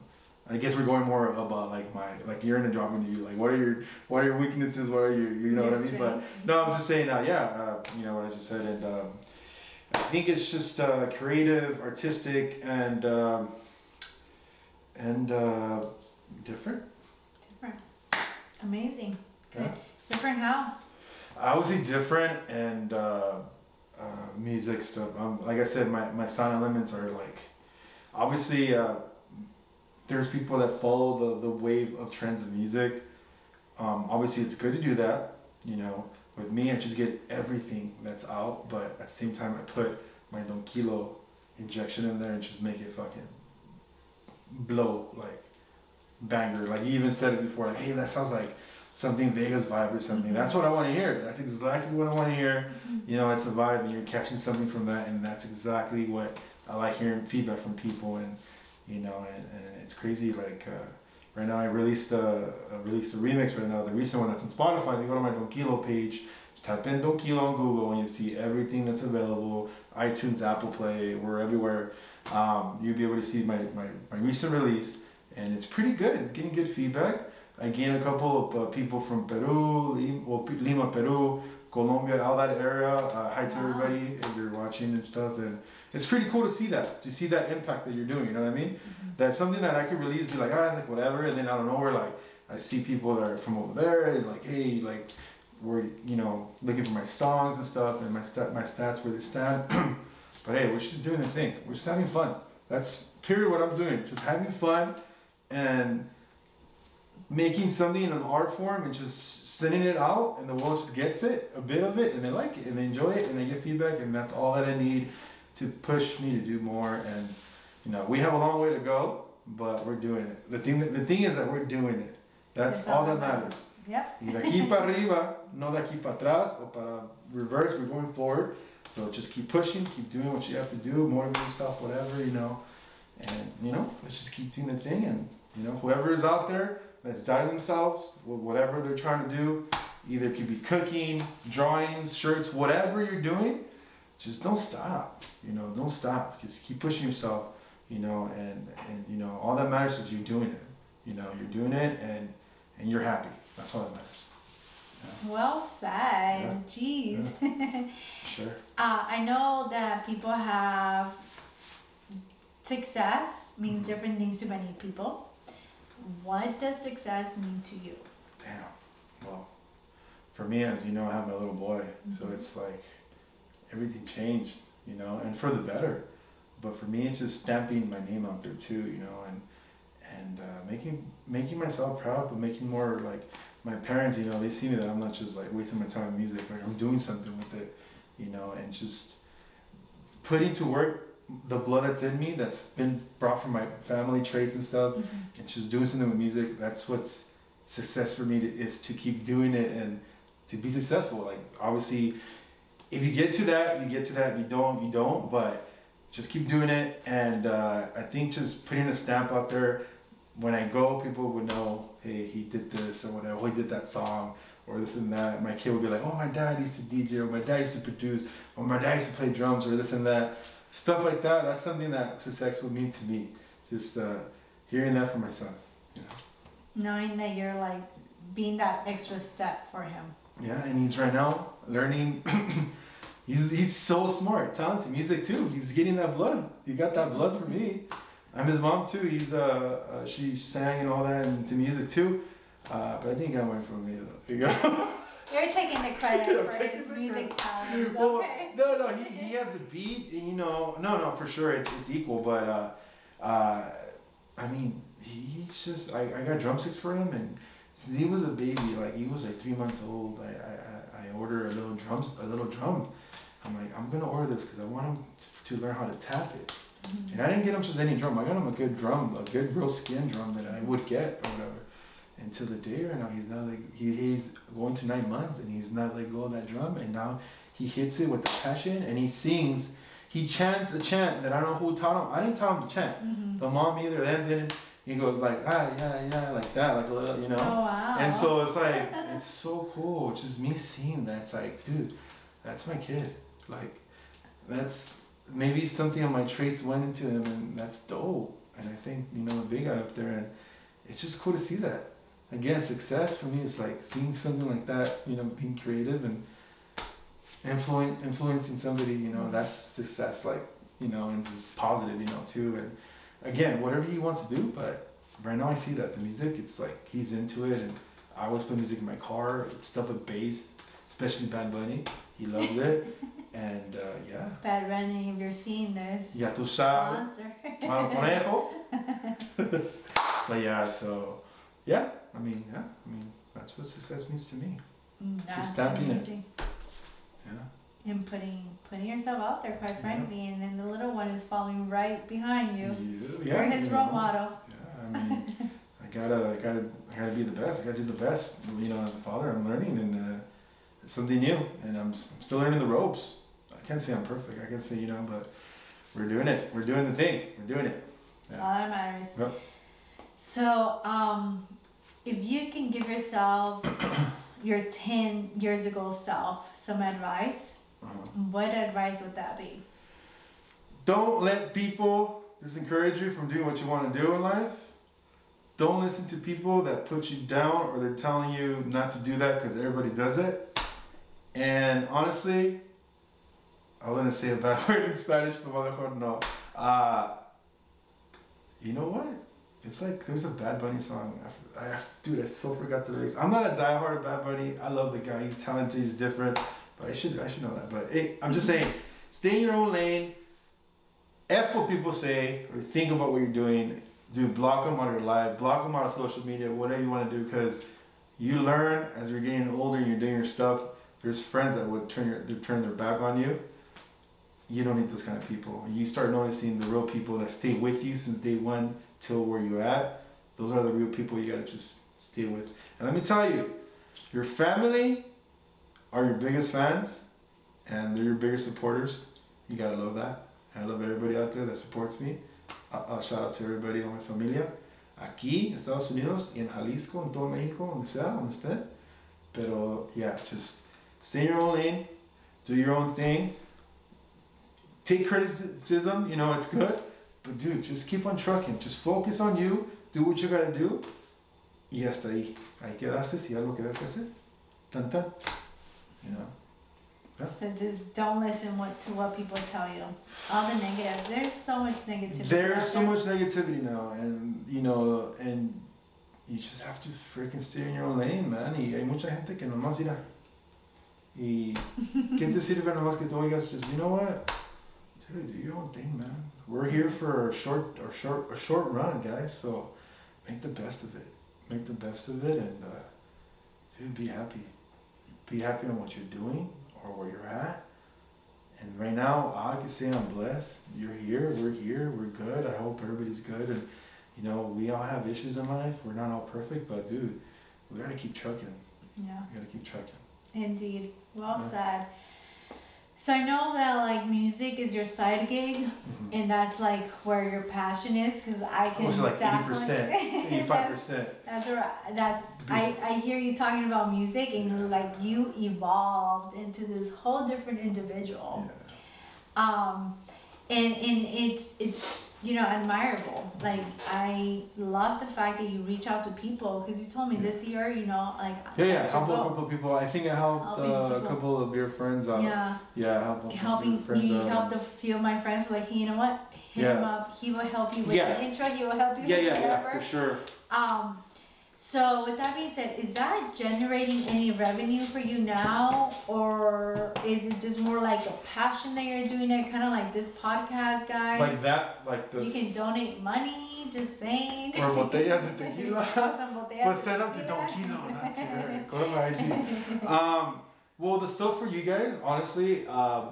I guess we're going more about like my like you're in a job interview like what are your what are your weaknesses what are your you know what I mean but no, I'm just saying, uh, yeah, uh, you know what I just said, and um, I think it's just uh, creative, artistic, and um, and uh, different. Different. Amazing. Good. Different how? I would say different and uh, uh, music stuff. Um, like I said, my my sound elements are like obviously uh, there's people that follow the the wave of trends of music. Um, obviously, it's good to do that. You know, with me, I just get everything that's out, but at the same time, I put my Don Khilo injection in there and just make it fucking blow like banger. Like you even said it before, like, hey, that sounds like something Vegas vibe or something. That's what I want to hear. That's exactly what I want to hear. You know, it's a vibe, and you're catching something from that, and that's exactly what I like hearing feedback from people, and you know, and, and it's crazy. Like uh, right now, I released a, I released a remix right now, the recent one that's on Spotify. If you go to my Don Khilo page, type in Don Khilo on Google, and you see everything that's available. iTunes, Apple Play, we're everywhere. Um, you'll be able to see my, my, my recent release, and it's pretty good. It's getting good feedback. I gained a couple of uh, people from Peru, Lima, well, Lima, Peru, Colombia, all that area. Uh, hi to Wow. everybody if you're watching and stuff. And it's pretty cool to see that, to see that impact that you're doing. You know what I mean? That's something that I could release, be like, ah, like whatever. And then I don't know where like I see people that are from over there, and like, hey, like we're you know looking for my songs and stuff, and my stat, my stats where they stand. but hey, we're just doing the thing. We're just having fun. That's period what I'm doing. Just having fun and making something in an art form and just sending it out and the world just gets it, a bit of it, and they like it and they enjoy it and they get feedback and that's all that I need to push me to do more and you know, we have a long way to go, but we're doing it. The thing that, the thing is that we're doing it. That's That's all that matters. Yep. Y de aquí para arriba, no de aquí para atrás or para reverse, we're going forward. So just keep pushing, keep doing what you have to do, motivate yourself, whatever, you know. And, you know, let's just keep doing the thing. And, you know, whoever is out there that's doubting themselves with whatever they're trying to do, either it could be cooking, drawings, shirts, whatever you're doing, just don't stop. You know, don't stop. Just keep pushing yourself, you know, and, and you know, all that matters is you're doing it. You know, you're doing it and, and you're happy. That's all that matters. Well said. Jeez. Sure. Uh, I know that people have success means different things to many people. What does success mean to you? Damn. Well, for me, as you know, I have my little boy, so Mhm. it's like everything changed, you know, and for the better. But for me, it's just stamping my name out there too, you know, and and uh, making making myself proud, but making more like my parents, you know, they see me that I'm not just like wasting my time in music, like I'm doing something with it, you know, and just putting to work the blood that's in me, that's been brought from my family traits and stuff, and just doing something with music that's what's success for me to, is to keep doing it and to be successful. Like obviously if you get to that you get to that. If you don't you don't but just keep doing it. And uh, i think just putting a stamp out there when i go people would know hey he did this or whatever oh, he did that song or this and that. My kid would be like oh my dad used to dj or my dad used to produce or my dad used to play drums or this and that stuff like that that's something that success would mean to me just uh, hearing that from my son you know Knowing that you're like being that extra step for him. Yeah, and he's right now learning. he's he's so smart, talented, music too. He's getting that blood. He got that blood from me. I'm his mom too. He's uh, uh she sang and all that into music too. Uh, but I think I went from me though. There you go. You're taking the credit for taking his the music talent. well, Okay. no, no, he, he has a beat. and, You know, no, no, for sure it's it's equal. But uh, uh, I mean, he, he's just I, I got drumsticks for him and. Since he was a baby, like he was like three months old. I, I, I- ordered a little drums, a little drum. I'm like, I'm gonna order this because I want him to learn how to tap it. Mhm. And I didn't get him just any drum. I got him a good drum, a good real skin drum that I would get or whatever. To the day right now, he's not like he, he's going to nine months and he's not let go of that drum. And now he hits it with the passion and he sings. He chants a chant that I don't know who taught him. I didn't tell him to chant. Mhm. The mom either then didn't. He goes like ah yeah yeah like that like a little you know. Oh wow. And so it's like, it's so cool. Just me seeing that. It's like, dude, that's my kid. Like, that's maybe something on my traits went into him, and that's dope. And I think, you know, big guy up there, and it's just cool to see that. Again, success for me is like seeing something like that, you know, being creative and influen- influencing somebody, you know, that's success, like, you know, and it's positive, you know, too. And again, whatever he wants to do, but right now I see that the music, it's like he's into it, and I always play music in my car, stuff with bass, especially Bad Bunny. He loves it, and uh, yeah, Bad Bunny if you're seeing this. ya tú sabes, Sponsor. mano conejo. but yeah, so yeah, I mean, yeah, I mean that's what success means to me. Mm, She's that's stamping it. amazing. Yeah, And putting putting yourself out there, quite frankly, and then the little one is following right behind you. yeah, You're his you role know. model. Yeah, I mean, I gotta, I gotta, I gotta be the best. I gotta do the best. You know, as a father, I'm learning and uh, it's something new, and I'm, s- I'm still learning the ropes. I can't say I'm perfect. I can say, you know, but we're doing it. We're doing the thing. We're doing it. All that matters. Yep. So, um, if you can give yourself your 10 years ago self some advice, Uh-huh. what advice would that be? Don't let people disencourage you from doing what you want to do in life. don't listen to people that put you down or they're telling you not to do that because everybody does it. And honestly, I was gonna say a bad word in Spanish, but mejor no. Uh, you know what? It's like there's a Bad Bunny song. I, I, dude, I so forgot the lyrics. I'm not a diehard Bad Bunny. I love the guy. He's talented. He's different. But I should I should know that. But hey, I'm just saying, stay in your own lane. F what people say or think about what you're doing. Do block them out of your life. Block them out of social media. Whatever you want to do, because you learn as you're getting older and you're doing your stuff. There's friends that would turn your turn their back on you. You don't need those kind of people. You start noticing the real people that stay with you since day one till where you're at. Those are the real people you gotta just stay with. And let me tell you, your family are your biggest fans and they're your biggest supporters. You gotta love that. And I love everybody out there that supports me. Uh, shout out to everybody on my familia. Aquí, Estados Unidos, en Jalisco, en todo México, donde sea, donde estén. Pero yeah, just stay in your own lane, do your own thing. Take criticism, you know, it's good. But dude, just keep on trucking. Just focus on you. Do what you gotta do. Y hasta ahí. Ahí quedaste. Si algo quedas que hacer. Tan tan. You know. So just don't listen what to what people tell you. All the negative. There's so much negativity. There's so much negativity now, and you know, and you just have to freaking stay in your own lane, man. Y hay mucha gente que nomás irá. Y ¿qué te sirve nomás que tú oigas? Just you know what, dude, do your own thing, man. We're here for a short, a short, a short run, guys. So make the best of it. Make the best of it, and uh, dude, be happy. Be happy on what you're doing or where you're at. And right now, I can say I'm blessed. You're here, we're here, we're good. I hope everybody's good. And, you know, we all have issues in life. We're not all perfect, but dude, we gotta keep trucking. Yeah. We gotta keep trucking. Indeed. Well Yeah. said. So I know that like music is your side gig, Mm-hmm. and that's like where your passion is, because I can Almost like 80%, 85%. That's right. That's I, I hear you talking about music and like you evolved into this whole different individual. Yeah. Um, and and it's it's you know admirable. Like I love the fact that you reach out to people because you told me this year you know like Yeah, yeah, help a couple people. I think I helped uh, a couple of your friends out. Yeah, Yeah, help helping friends you out. helped a few of my friends. Like you know what, hit him Yeah. up. He will help you with Yeah. the intro. He will help you yeah, with yeah, whatever. yeah, for sure. Um, so with that being said, is that generating any revenue for you now, or is it just more like a passion that you're doing it, kind of like this podcast, guys? Like that, like this. you can donate money. Just saying. Or botellas de tequila. Or some botellas Pues de send them to tequila. Not to. Go to my IG. Um, well, the stuff for you guys, honestly, um,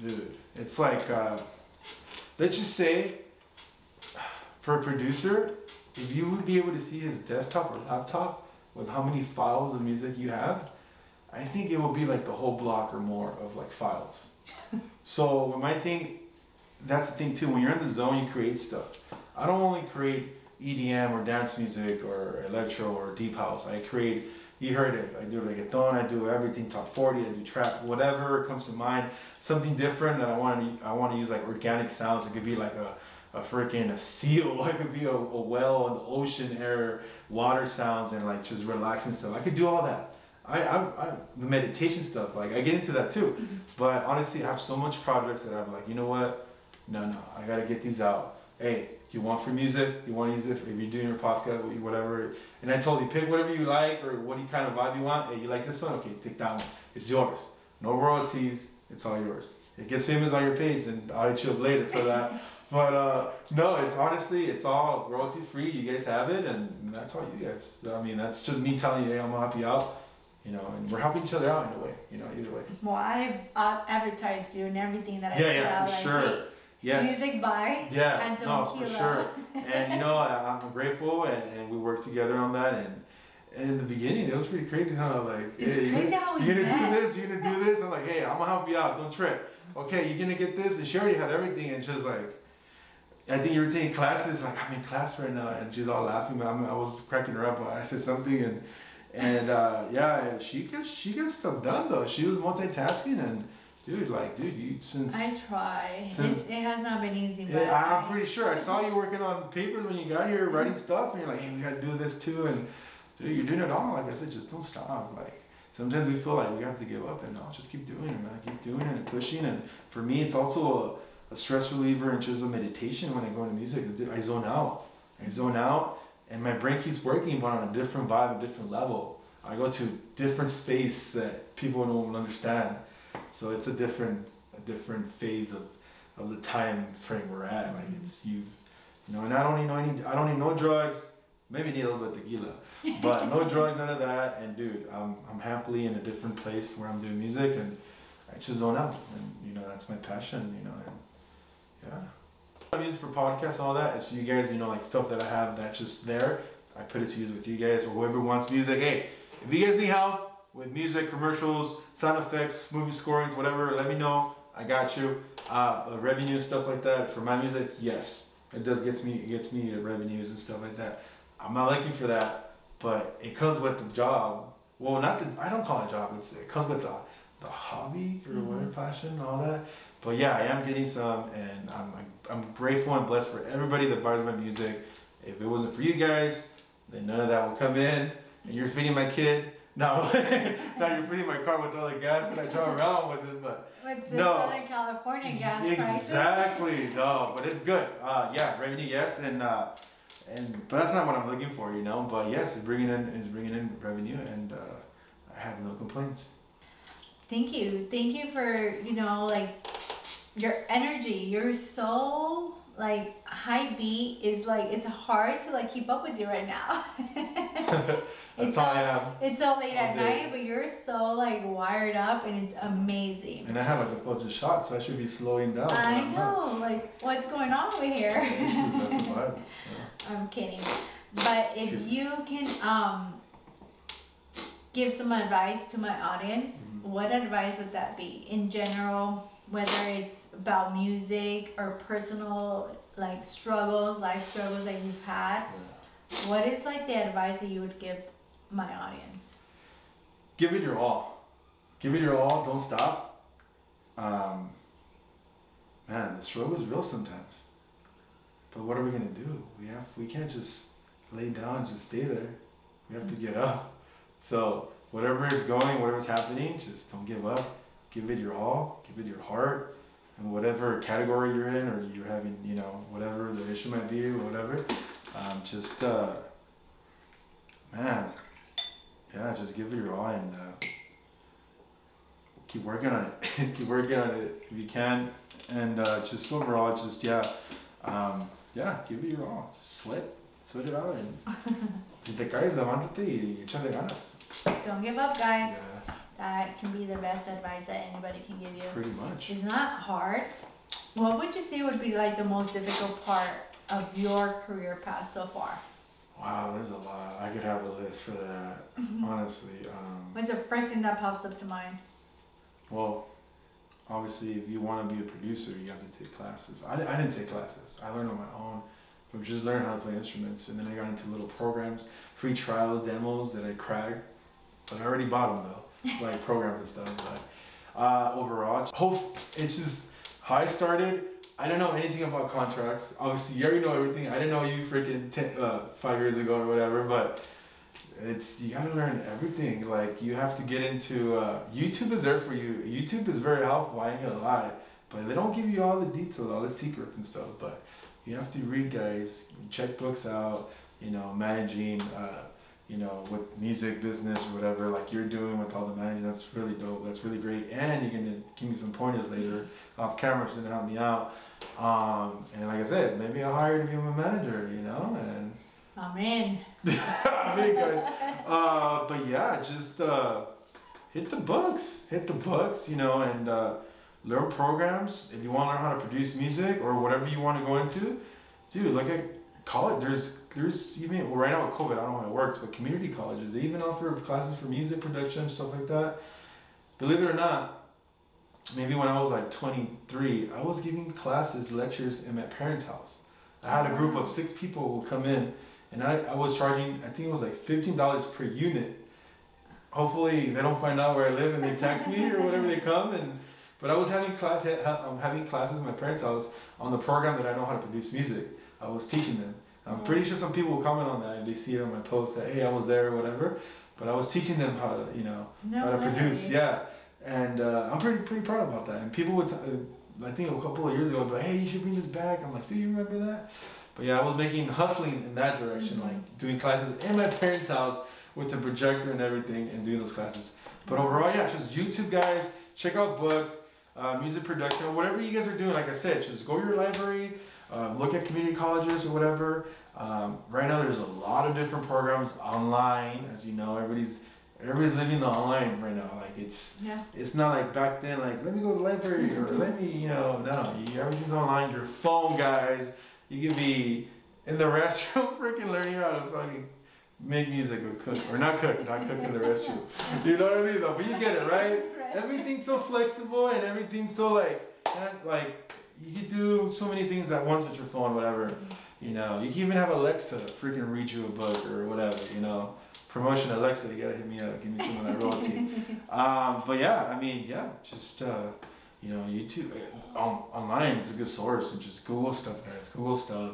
dude, it's like, uh, let's just say, for a producer, if you would be able to see his desktop or laptop with how many files of music you have, I think it will be like the whole block or more of like files. so my thing, that's the thing too. When you're in the zone, you create stuff. I don't only create EDM or dance music or electro or deep house. I create, you heard it, I do reggaeton, I do everything top 40, I do trap, whatever comes to mind. Something different that I want to, I want to use like organic sounds. It could be like a, a freaking a seal. It could be a, a well in the ocean air, water sounds and like just relaxing stuff. I could do all that. I, I, I the meditation stuff, like I get into that too. Mm-hmm. But honestly, I have so much projects that I'm like, you know what? No, no, I gotta get these out. Hey, you want free music? You want to use it if you're doing your podcast, whatever. And I told you, pick whatever you like or what kind of vibe you want. Hey, you like this one? Okay, take that one. It's yours. No royalties. It's all yours. It gets famous on your page, and I'll hit you up later for that. But uh, no, it's honestly, it's all royalty free. You guys have it, and that's all you guys. I mean, that's just me telling you, hey, I'm gonna help you out. You know, and we're helping each other out in a way. You know, either way. Well, I've uh, advertised you and everything that I Yeah, yeah, for sure. Yes. Music by Yeah, and no, for sure. And you know, I, I'm grateful, and, and we worked together on that. And, and in the beginning, it was pretty crazy. Huh? Like, It's hey, crazy you, how we you're gonna met. do this, you're gonna do this. I'm like, hey, I'm gonna help you out. Don't trip. Okay, you're gonna get this. And she already had everything, and she was like, I think you were taking classes. Like, I'm in class right now, and she's all laughing. But I'm, I was cracking her up. I said something, and and uh, yeah, she gets she gets stuff done though. She was multitasking, and dude, like, dude, you since. I try. Since- It, it has not been easy, but I'm I- pretty sure I saw you working on papers when you got here, writing stuff, and you're like, hey, we gotta do this too, and dude, you're doing it all. Like I said, just don't stop. Like sometimes we feel like we have to give up, and no, just keep doing it, man. Keep doing it and pushing. And for me, it's also a, a stress reliever and just a meditation when I go into music. I zone out. I zone out, and my brain keeps working, but on a different vibe, a different level. I go to different space that people don't understand. So it's a different, a different phase of, of the time frame we're at. Like mm-hmm. it's you, you know. And I don't need no any. I don't need no drugs. Maybe need a little bit of tequila, but no drugs, none of that. And dude, I'm I'm happily in a different place where I'm doing music, and I just zone out. And you know that's my passion. You know, and yeah. I use for podcasts and all that. It's you guys. You know, like stuff that I have that's just there. I put it to use with you guys or whoever wants music. Hey, if you guys need help with music, commercials, sound effects, movie scorings, whatever, let me know. I got you. Uh, uh, revenue stuff like that for my music, yes, it does gets me it gets me uh, revenues and stuff like that. I'm not looking for that, but it comes with the job. Well, not the I don't call it a job. It's it comes with the the hobby or Mhm. whatever passion and all that. But yeah, I am getting some, and I'm I'm grateful and blessed for everybody that buys my music. If it wasn't for you guys, then none of that would come in. And you're feeding my kid. No, now you're feeding my car with all the gas that I drive around with it, but with the No. Southern California gas prices. exactly, no, but it's good. Uh, yeah, revenue, yes, and uh, and but that's not what I'm looking for, you know. But yes, it's bringing in, it's bringing in revenue, and uh, I have no complaints. Thank you. Thank you for, you know, like your energy. your soul, like high beat is like it's hard to like keep up with you right now. That's It's all all- I am. it's all late at day. night, but you're so like wired up and it's amazing. And I have like a bunch of shots, so I should be slowing down. I not. know, like what's going on over here? This is, that's a vibe. Yeah. I'm kidding. But if Excuse you can um give some advice to my audience, Mhm. what advice would that be in general, whether it's about music or personal like struggles, life struggles that you've had? Yeah. What is like the advice that you would give my audience? give it your all. Give it your all. Don't stop. Um, man, the struggle is real sometimes. But what are we gonna do? We have we can't just lay down and just stay there. We have to get up. So whatever is going, whatever's happening, just don't give up. Give it your all. Give it your heart. And whatever category you're in, or you're having, you know, whatever the issue might be, or whatever, um, just uh, man, yeah, just give it your all and uh, keep working on it. keep working on it if you can, and uh, just overall, just yeah, um, yeah, give it your all. Sweat, sweat it out, and si te caes, levántate y échale ganas. Don't give up, guys. Yeah, That can be the best advice that anybody can give you. pretty much. It's not hard. What would you say would be like the most difficult part of your career path so far? Wow, there's a lot. I could have a list for that. Honestly, um, What's the first thing that pops up to mind? well, obviously, if you want to be a producer, you have to take classes. I, I didn't take classes. I learned on my own. But just learned how to play instruments, and then I got into little programs, free trials, demos that I cracked. But I already bought them though, like programs and stuff. But uh, overall, hope it's just how I started. I don't know anything about contracts. Obviously, you already know everything. I didn't know you freaking ten, uh, five years ago or whatever, but it's you gotta learn everything. Like you have to get into uh, YouTube is there for you. YouTube is very helpful. I ain't gonna lie, but they don't give you all the details, all the secrets and stuff. But you have to read, guys. Check books out. You know, managing. Uh, you know, with music business or whatever, like you're doing with all the managing. That's really dope. That's really great. And you're gonna give me some pointers later off camera so to help me out. Um, and like I said, maybe I'll hire you to be my manager. You know, and I'm in. I I, uh, but yeah, just uh, hit the books, hit the books, you know, and uh, learn programs. If you want to learn how to produce music or whatever you want to go into, dude, look at college. There's there's even well, right now with COVID, I don't know how it works, but community colleges they even offer classes for music production stuff like that. Believe it or not, maybe when I was like 23, I was giving classes, lectures in my parents' house. I had a group of six people who would come in and I, I was charging I think it was like fifteen dollars per unit. Hopefully they don't find out where I live and they text me or whatever they come and But I was having class, I'm having classes in my parents' house on the program that I know how to produce music. I was teaching them. I'm pretty sure some people will comment on that and they see it on my post that hey I was there or whatever. But I was teaching them how to you know No how to way. produce. Yeah, and uh, I'm pretty pretty proud about that. And people would, t- I think a couple of years ago, like, hey, you should bring this back. I'm like, do you remember that? But yeah, I was making hustling in that direction, Mhm. like doing classes in my parents' house with the projector and everything, and doing those classes. But overall, yeah, just YouTube guys, check out books, uh, music production, whatever you guys are doing. Like I said, just go to your library, uh, look at community colleges or whatever. Um, right now, there's a lot of different programs online. As you know, everybody's everybody's living the online right now. Like it's Yeah. it's not like back then. Like let me go to the library or let me, you know, no. You, everything's online. Your phone, guys. You could be in the restroom, freaking learning how to fucking make music or cook or not cook, not cook in the restroom. You know what I mean? Though, but you get it, right? everything's so flexible and everything's so like like you could do so many things at once with your phone whatever you know. You can even have alexa freaking read you a book or whatever you know. Promotion alexa you gotta hit me up give me some of that royalty. Um, but yeah i mean yeah just uh, you know youtube uh, online is a good source and just google stuff guys google stuff.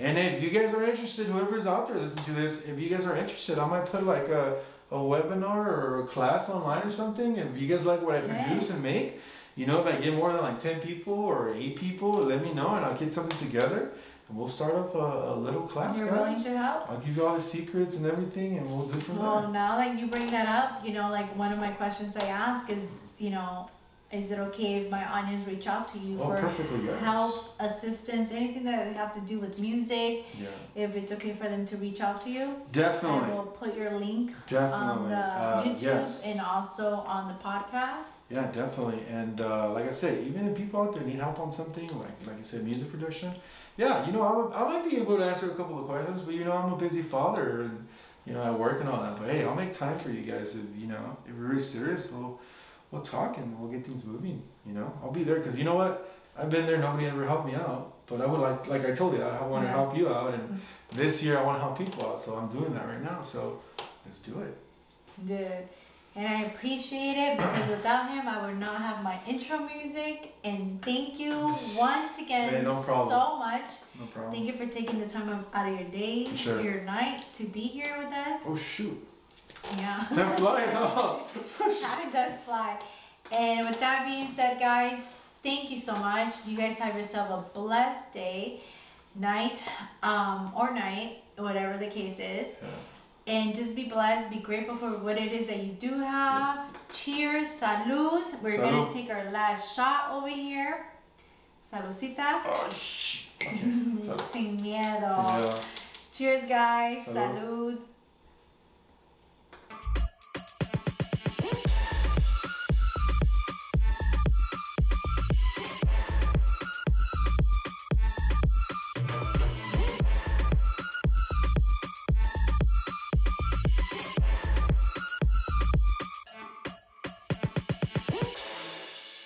And if you guys are interested whoever's out there listening to this if you guys are interested i might put like a a webinar or a class online or something, And if you guys like what I produce and make, you know, if I get more than like 10 people or 8 people, let me know and I'll get something together and we'll start up a, a little class, You're willing to help? I'll give you all the secrets and everything and we'll do it from Well, there. now that you bring that up, you know, like one of my questions I ask is, you know, is it okay if my audience reach out to you Oh, for guys. help, assistance, anything that have to do with music? Yeah, If it's okay for them to reach out to you, Definitely. I definitely. will put your link on the Uh, YouTube yes. and also on the podcast. Yeah, definitely. And uh, like I said, even if people out there need help on something, like like I said, music production, yeah, you know, I, would, I might be able to answer a couple of questions, but you know, I'm a busy father and you know, I work and all that. But hey, I'll make time for you guys if you know, if you're really serious, we'll we'll talk and we'll get things moving. You know, I'll be there because you know what, I've been there. Nobody ever helped me out, but I would like, like I told you, I want to Yeah. help you out, and mm-hmm. this year I want to help people out, so I'm doing that right now. So let's do it. Dude. And I appreciate it because without him, I would not have my intro music. And thank you once again no so much. No problem. Thank you for taking the time out- out of your day, sure. your night to be here with us. Oh shoot, Yeah. time flies, huh? Time does fly. And with that being said, guys, thank you so much. You guys have yourself a blessed day, night, um, or night, whatever the case is. Yeah. And just be blessed, be grateful for what it is that you do have. Cheers, salud. We're gonna take our last shot over here. Saludcita. Oh. Okay. Sin miedo. yeah. Cheers, guys. Salud. salud.